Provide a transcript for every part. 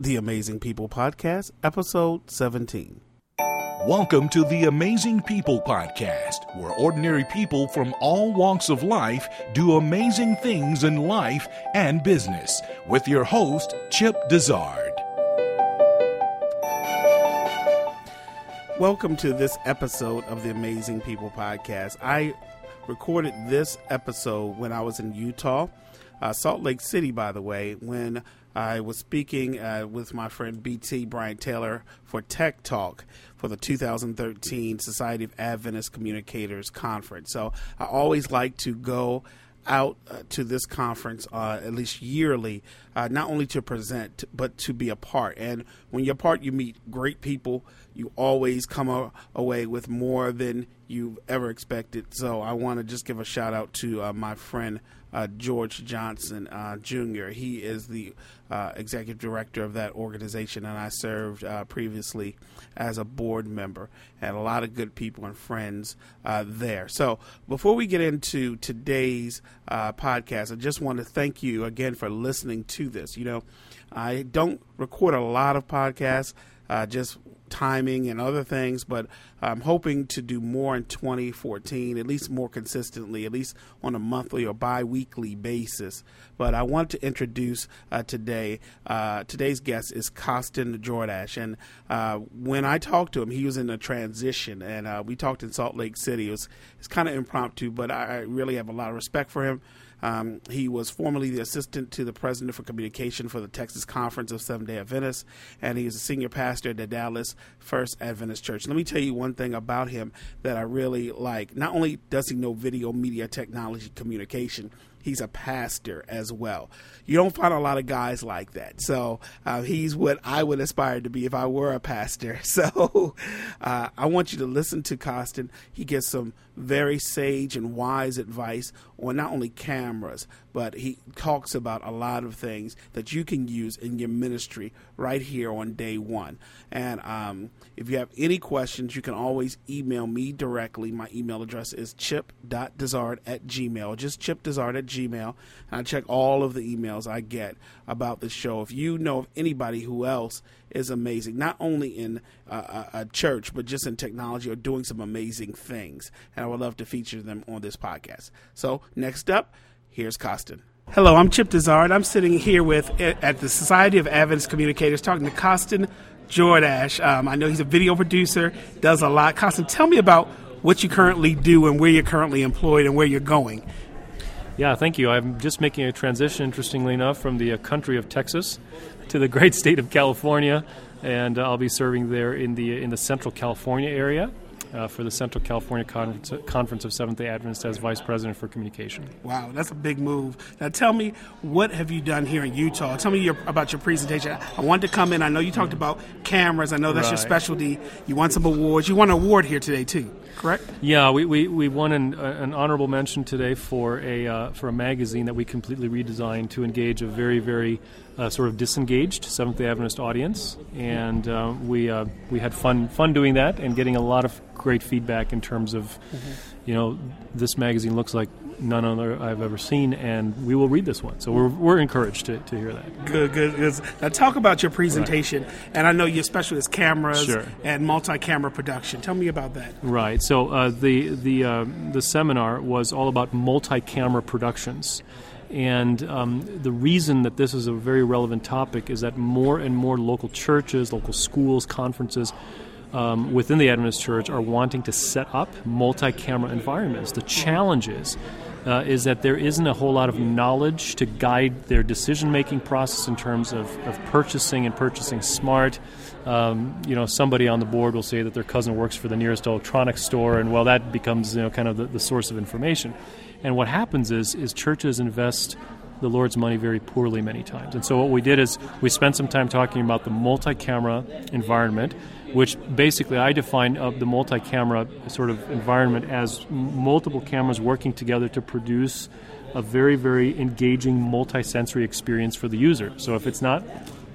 The Amazing People Podcast, Episode 17. Welcome to the Amazing People Podcast, where ordinary people from all walks of life do amazing things in life and business, with your host, Chip Dizard. Welcome to this episode of the Amazing People Podcast. I recorded this episode when I was in Utah, uh, Salt Lake City, by the way, when I was speaking uh, with my friend BT Brian Taylor for Tech Talk for the 2013 Society of Adventist Communicators Conference. So I always like to go out uh, to this conference uh, at least yearly, uh, not only to present but to be a part. And when you're a part, you meet great people. You always come a- away with more than you've ever expected. So I want to just give a shout out to uh, my friend uh, George Johnson uh, Jr. He is the executive director of that organization, and I served previously as a board member. And a lot of good people and friends there. So before we get into today's uh, podcast. I just want to thank you again for listening to this. You know, I don't record a lot of podcasts, uh, just timing and other things, but I'm hoping to do more in 2014, at least more consistently, at least on a monthly or bi weekly basis. But I want to introduce uh, today, uh, today's guest is Costin Jordache. And uh, when I talked to him, he was in a transition, and uh, we talked in Salt Lake City. It was, it's kind of impromptu, but I really have a lot of respect for him. Um, he was formerly the assistant to the president for communication for the Texas Conference of Seventh day Adventists, and he is a senior pastor at the Dallas First Adventist Church. Let me tell you one thing about him that I really like. Not only does he know video media technology communication, he's a pastor as well. You don't find a lot of guys like that. So uh, he's what I would aspire to be if I were a pastor. So uh, I want you to listen to Costin. He gives some very sage and wise advice on not only cameras, but he talks about a lot of things that you can use in your ministry right here on day one. And um, if you have any questions, you can always email me directly. My email address is chip.dizard at gmail, just chipdizard at gmail. And I check all of the emails I get about the show. If you know of anybody who else is amazing, not only in uh, a church, but just in technology or doing some amazing things. And I would love to feature them on this podcast. So, next up, here's Costin. Hello, I'm Chip Dizard. I'm sitting here with at the Society of Adventist Communicators talking to Costin Jordache. Um, I know he's a video producer, does a lot. Costin, tell me about what you currently do and where you're currently employed and where you're going. Yeah, thank you. I'm just making a transition, interestingly enough, from the uh, country of Texas to the great state of California, and uh, I'll be serving there in the in the Central California area uh, for the Central California Conference, Conference of Seventh Day Adventists as Vice President for Communication. Wow, that's a big move. Now, tell me, what have you done here in Utah? Tell me your, about your presentation. I wanted to come in. I know you talked about cameras. I know that's right. your specialty. You won some awards. You won an award here today too, correct? Yeah, we, we, we won an, an honorable mention today for a uh, for a magazine that we completely redesigned to engage a very very uh, sort of disengaged Seventh Day Adventist audience, and uh, we uh, we had fun fun doing that and getting a lot of great feedback in terms of, mm-hmm. you know, this magazine looks like none other I've ever seen, and we will read this one. So we're, we're encouraged to, to hear that. Good, good, good. Now talk about your presentation, right. and I know your specialty is cameras sure. and multi-camera production. Tell me about that. Right. So uh, the the uh, the seminar was all about multi-camera productions. And um, the reason that this is a very relevant topic is that more and more local churches, local schools, conferences um, within the Adventist Church are wanting to set up multi camera environments. The challenge is, uh, is that there isn't a whole lot of knowledge to guide their decision making process in terms of, of purchasing and purchasing smart. Um, you know, somebody on the board will say that their cousin works for the nearest electronics store, and well, that becomes you know kind of the, the source of information. And what happens is is churches invest the Lord's money very poorly many times. And so what we did is we spent some time talking about the multi-camera environment, which basically I define uh, the multi-camera sort of environment as multiple cameras working together to produce a very very engaging multi-sensory experience for the user. So if it's not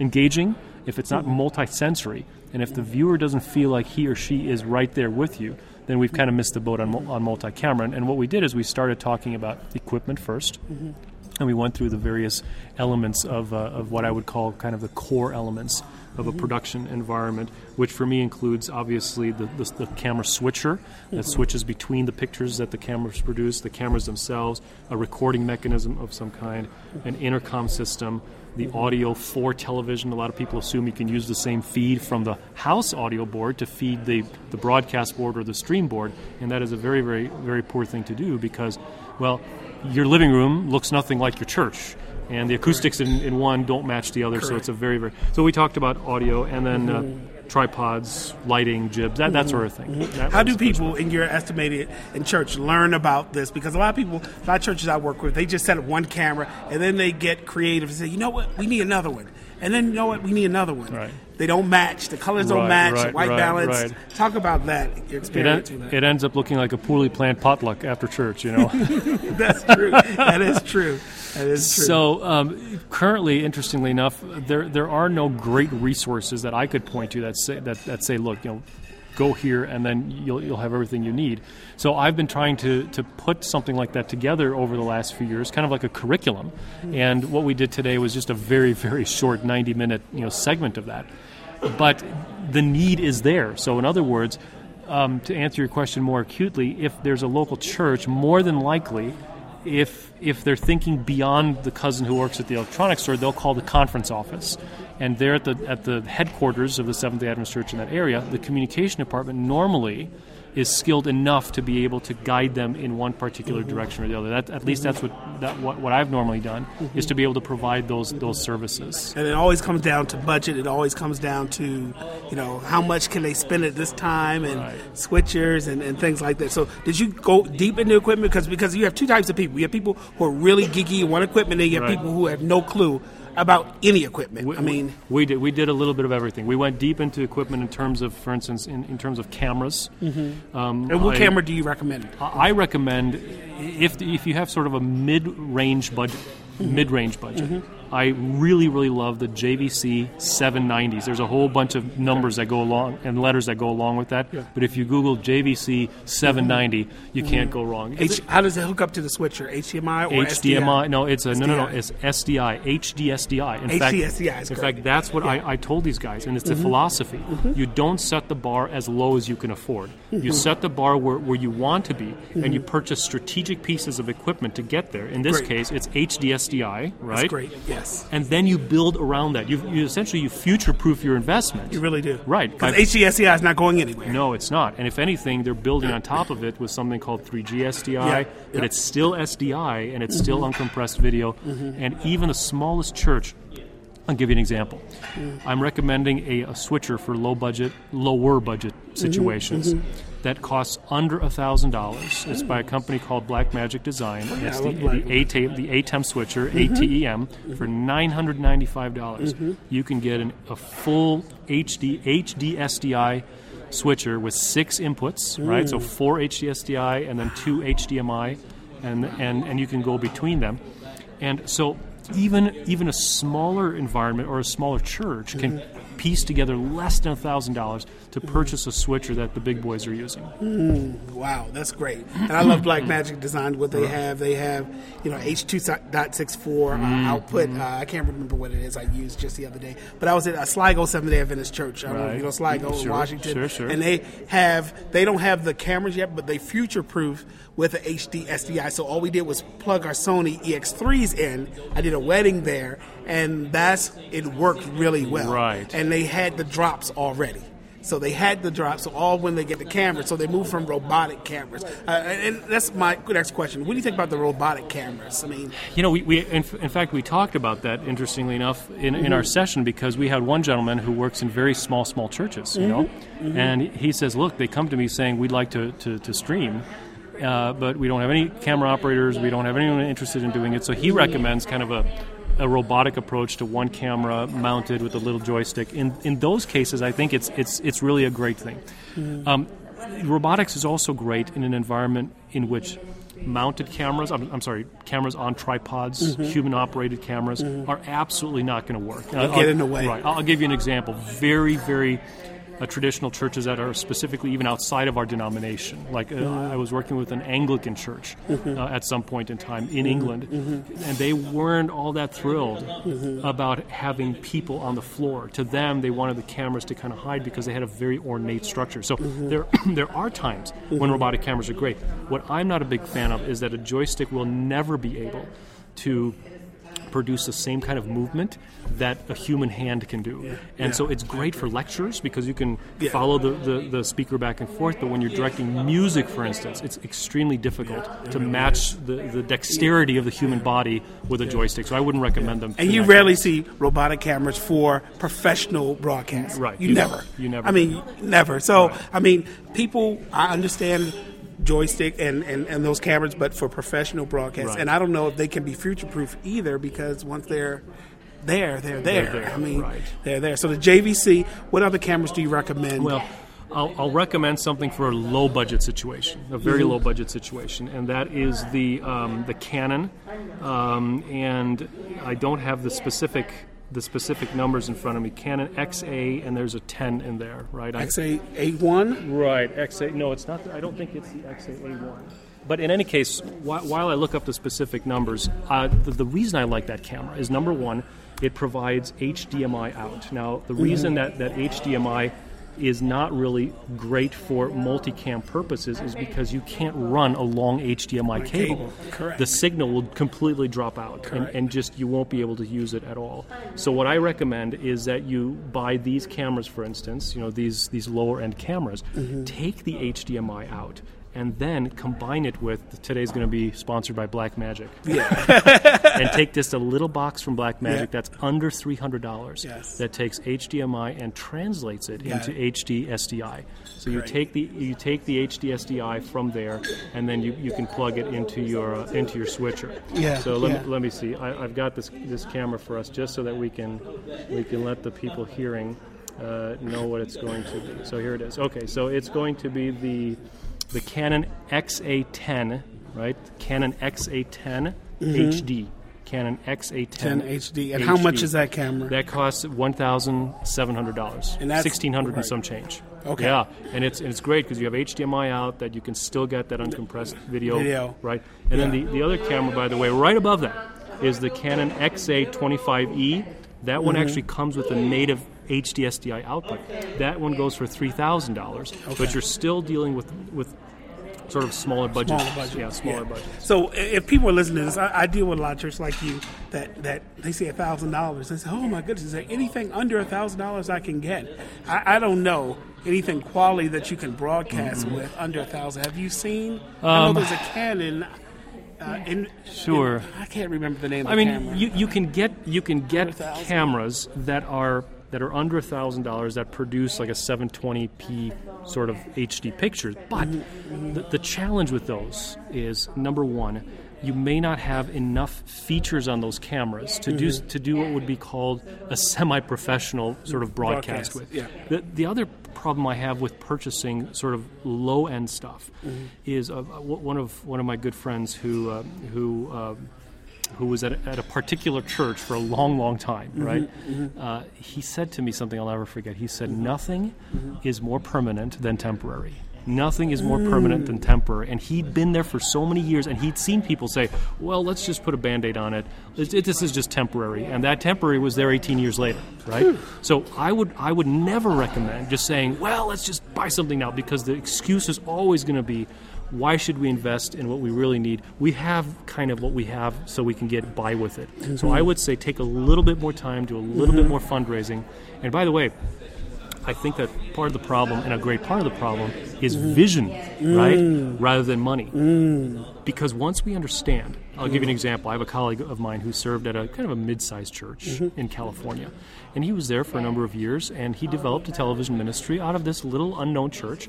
engaging, if it's not multi-sensory, and if the viewer doesn't feel like he or she is right there with you, then we've kind of missed the boat on, on multi-camera. And, and what we did is we started talking about equipment 1st mm-hmm. and we went through the various elements of, uh, of what I would call kind of the core elements of a production environment, which for me includes obviously the, the, the camera switcher that mm-hmm. switches between the pictures that the cameras produce, the cameras themselves, a recording mechanism of some kind, an intercom system, the mm-hmm. audio for television. A lot of people assume you can use the same feed from the house audio board to feed the, the broadcast board or the stream board, and that is a very, very, very poor thing to do because, well, your living room looks nothing like your church and the acoustics in, in one don't match the other, so it's a very very. So we talked about audio and then uh, tripods, lighting, jibs, that, that sort of thing. That How do people, in your estimated in church, learn about this? Because a lot of people, a lot of churches I work with, they just set up one camera and then they get creative and say, you know what, we need another one, and then you know what, we need another one. Right. They don't match. The colors don't match. right, white right, balance. right. Talk about that. Your It, en- that. it ends up looking like a poorly planned potluck after church, you know. That's true. that is true. That is true. So um, currently, interestingly enough, there there are no great resources that I could point to that say that, that say, look, you know, go here and then you'll you'll have everything you need. So I've been trying to to put something like that together over the last few years, kind of like a curriculum. And what we did today was just a very very short ninety minute you know segment of that. But the need is there. So in other words. Um, to answer your question more acutely, if there's a local church, more than likely if if they're thinking beyond the cousin who works at the electronics store, they'll call the conference office. And there at the at the headquarters of the Seventh Day Adventist Church in that area, the communication department normally is skilled enough to be able to guide them in one particular mm-hmm. direction or the other. That, at least mm-hmm. that's what that what, what I've normally done is mm-hmm. to be able to provide those those services. and it always comes down to budget. It always comes down to, you know, how much can they spend at this time and Right. switchers and, and things like that. So, did you go deep into equipment? Because because you have two types of people. You have people who are really geeky and want equipment, and you have Right. people who have no clue about any equipment. We, I mean, we did we did a little bit of everything. We went deep into equipment in terms of, for instance, in, in terms of cameras. Mm-hmm. Um, and what I- camera do you recommend? I recommend if if you have sort of a mid-range budget, mm-hmm. mid-range budget. Mm-hmm. I really really love the JVC 790s. There's a whole bunch of numbers that go along and letters that go along with that. But if you Google JVC 790, you can't go wrong. H, how does it hook up to the switcher? HDMI or HDMI. SDI? No, it's a no, no, no. SDI. It's SDI, HDSDI. In fact, HDSDI is in fact, that's what I, I told these guys, and it's a mm-hmm. philosophy. Mm-hmm. You don't set the bar as low as you can afford. You mm-hmm. set the bar where, where you want to be, and you purchase strategic pieces of equipment to get there. In this Great. case, it's HDSDI, right? That's great. Yes, And then you build around that. You, you essentially you future-proof your investment. you really do. Right. Because By- is not going anywhere. no, it's not. And if anything, they're building on top of it with something called 3G SDI, Yeah, but yeah. it's still SDI and it's still mm-hmm. uncompressed video. Mm-hmm. And even the smallest church, I'll give you an example. Mm-hmm. I'm recommending a, a switcher for low budget, lower budget situations. That costs under a thousand dollars. It's by a company called Blackmagic Design. and it's the, the ATEM, the ATEM switcher, ATEM, for nine hundred ninety-five dollars. You can get an, a full HD HD SDI switcher with six inputs, right? So four HD SDI and then two HDMI, and and and you can go between them. And so even even a smaller environment or a smaller church can piece together less than thousand dollars to purchase a switcher that the big boys are using. Wow, that's great. And I love Blackmagic Design. What they have, they have, you know, H.264 uh, output. Uh, I can't remember what it is I used just the other day. But I was at a Sligo Seventh Day Adventist Church. I don't know if Right. you know Sligo, Sure, Washington. sure, sure. And they have, they don't have the cameras yet, but they future proof with the HD SDI. So all we did was plug our Sony EX3s in. I did a wedding there, and that's it worked really well. Right. And they had the drops already. So they had the drops, so all when they get the camera, so they move from robotic cameras. Uh, and that's my next question. What do you think about the robotic cameras? I mean, You know, we, we in, in fact we talked about that interestingly enough in, in our session because we had one gentleman who works in very small small churches, you know, and he says, look, they come to me saying we'd like to to, to stream. Uh, but we don't have any camera operators. We don't have anyone interested in doing it. So he recommends kind of a, a robotic approach to one camera mounted with a little joystick. In in those cases, I think it's it's it's really a great thing. Mm. Um, robotics is also great in an environment in which mounted cameras I'm, I'm sorry cameras on tripods mm-hmm. human operated cameras mm-hmm. are absolutely not going to work get in the way. right I'll give you an example very very uh, traditional churches that are specifically even outside of our denomination. Like uh, I was working with an Anglican church uh, at some point in time in England, and they weren't all that thrilled about having people on the floor. To them, they wanted the cameras to kind of hide because they had a very ornate structure. So there, there are times when robotic cameras are great. What I'm not a big fan of is that a joystick will never be able to produce the same kind of movement that a human hand can do. And Yeah. so it's great for lectures because you can Yeah. follow the, the, the speaker back and forth, but when you're directing music, for instance, it's extremely difficult to match the, the dexterity of the human body with a joystick. So I wouldn't recommend them. And you rarely see robotic cameras for professional broadcasts. Right. You You never. never. You never I mean, never. So, Right. I mean, people, I understand joystick and, and, and those cameras, but for professional broadcasts. Right. And I don't know if they can be future proof either because once they're there, they're there. there, I mean, right. they're there. So the JVC, what other cameras do you recommend? Well, I'll, I'll recommend something for a low budget situation, a very Mm-hmm. low budget situation, and that is the um, the Canon. Um, and I don't have the specific the specific numbers in front of me. Canon XA, and there's a 10 in there, right? I- XA81? Right, XA. No, it's not. The, I don't think it's the XA1. But in any case, whi- while I look up the specific numbers, uh, the, the reason I like that camera is number one, it provides HDMI out. Now, the reason that, that HDMI is not really great for multicam purposes is because you can't run a long HDMI cable. cable, correct. The signal will completely drop out and, and just you won't be able to use it at all. So what I recommend is that you buy these cameras, for instance, you know these these lower end cameras, Mm-hmm. take the HDMI out. And then combine it with today's going to be sponsored by Blackmagic. Yeah. and take just a little box from Blackmagic Yeah. that's under three hundred dollars. Yes. That takes HDMI and translates it Got into it. HD SDI. So you take the you take the HD SDI from there, and then you, you can plug it into your uh, into your switcher. Yeah, So let yeah. me let me see. I, I've got this this camera for us just so that we can we can let the people hearing uh, know what it's going to be. So here it is. Okay, so it's going to be the the Canon XA10, right? Canon XA10 HD. Canon XA10 10 HD. And how much is that camera? That costs one thousand seven hundred dollars. And that's- sixteen hundred right. and some change. Okay. Yeah, and it's and it's great because you have HDMI out that you can still get that uncompressed video. Video. Right. And then the, the other camera, by the way, right above that is the Canon XA25E. That one Mm-hmm. actually comes with a native HD SDI output. That one goes for three thousand dollars, but you're still dealing with with sort of smaller budget. Smaller budget. Yeah, smaller Yeah. budget. So if people are listening to this, I, I deal with a lot of churches like you that, that they say a thousand dollars. They say, "Oh my goodness, is there anything under a thousand dollars I can get?" I, I don't know anything quality that you can broadcast Mm-hmm. with under a thousand. Have you seen? I know there's a Canon. Uh, in, Um, Sure. in- I can't remember the name of I mean, camera. you, you can get you can get cameras that are that are under thousand dollars that produce like a 720p sort of HD picture. But the, the challenge with those is number one, you may not have enough features on those cameras to do Mm-hmm. to do what would be called a semi-professional sort of broadcast, Broadcast, with. yeah. The, the other problem I have with purchasing sort of low end stuff Mm-hmm. is uh, one of one of my good friends who uh, who. Uh, who was at a, at a particular church for a long, long time, mm-hmm, right? Mm-hmm. Uh, he said to me something I'll never forget. He said, mm-hmm. Nothing is more permanent than temporary. Nothing is more permanent than temporary. And he'd been there for so many years, and he'd seen people say, Well, let's just put a band aid on it. It- it- This is just temporary. And that temporary was there 18 years later, right? Hmm. So I would, I would never recommend just saying, Well, let's just buy something now, because the excuse is always going to be, why should we invest in what we really need? We have kind of what we have so we can get by with it. So mm-hmm. I would say take a little bit more time, do a little bit mm-hmm. more fundraising. And by the way, I think that part of the problem, and a great part of the problem, is vision, right? Mm. Rather than money. Mm. Because once we understand, I'll give you an example. I have a colleague of mine who served at a kind of a mid sized church mm-hmm. in California. And he was there for a number of years, and he developed a television ministry out of this little unknown church.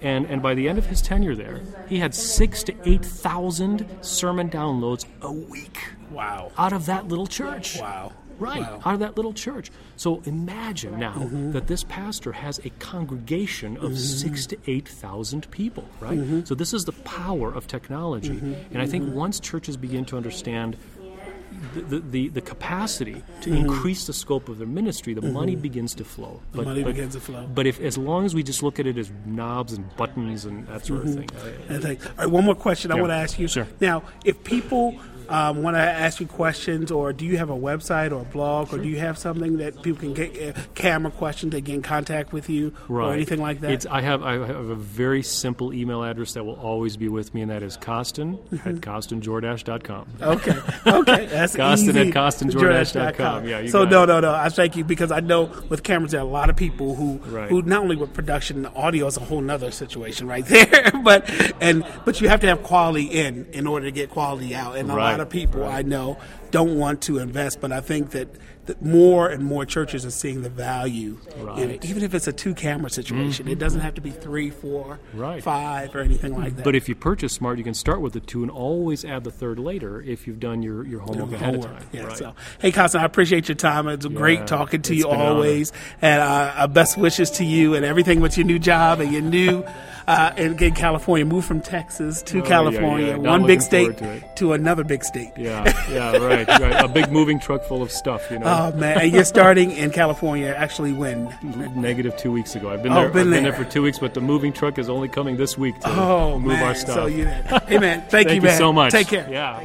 And, and by the end of his tenure there, he had six to 8,000 sermon downloads a week wow. out of that little church. Wow. Right, Wow. out of that little church. So imagine now mm-hmm. that this pastor has a congregation of mm-hmm. six to 8,000 people, right? Mm-hmm. So this is the power of technology. And I think once churches begin to understand the, the, the capacity to increase the scope of their ministry, the money begins to flow. The money begins to flow. But if as long as we just look at it as knobs and buttons and that sort of thing, I- And think, all right, one more question I want to ask you. Sure. Now, if people um, want to ask you questions, or do you have a website or a blog, or do you have something that people can get uh, camera questions, they get in contact with you, or anything like that? It's, I have I have a very simple email address that will always be with me, and that is Costin at CostinJordache.com. Okay. Okay. That's Costin easy. at CostinJordache.com. Yeah, so no, no, no. I thank you because I know with cameras there are a lot of people who Right. who not only with production, and audio is a whole nother situation right there. but and but you have to have quality in in order to get quality out. And a Right, lot of people I know don't want to invest, but I think that. that More and more churches are seeing the value, in it, Right. Mm-hmm. even if it's a two-camera situation. It doesn't have to be three, four, Right. five, or anything like that. But if you purchase smart, you can start with the two and always add the third later if you've done your, your homework ahead of time. Yeah. right. So, hey, Costin, I appreciate your time. It's great talking to you been an always, and uh, uh, best wishes to you and everything with your new job and your new. Uh, in, California, moved from Texas to Oh, California, yeah. Not one big state to to another big state. Yeah, yeah, right, right. A big moving truck full of stuff, you know. Oh man, and you're starting in California. Actually, when? Negative two weeks ago. I've been Oh, there. been I've been there. for two weeks, but the moving truck is only coming this week to Oh move man, our stuff. so you, hey man, thank, Thank you, you so much. Take care. Yeah.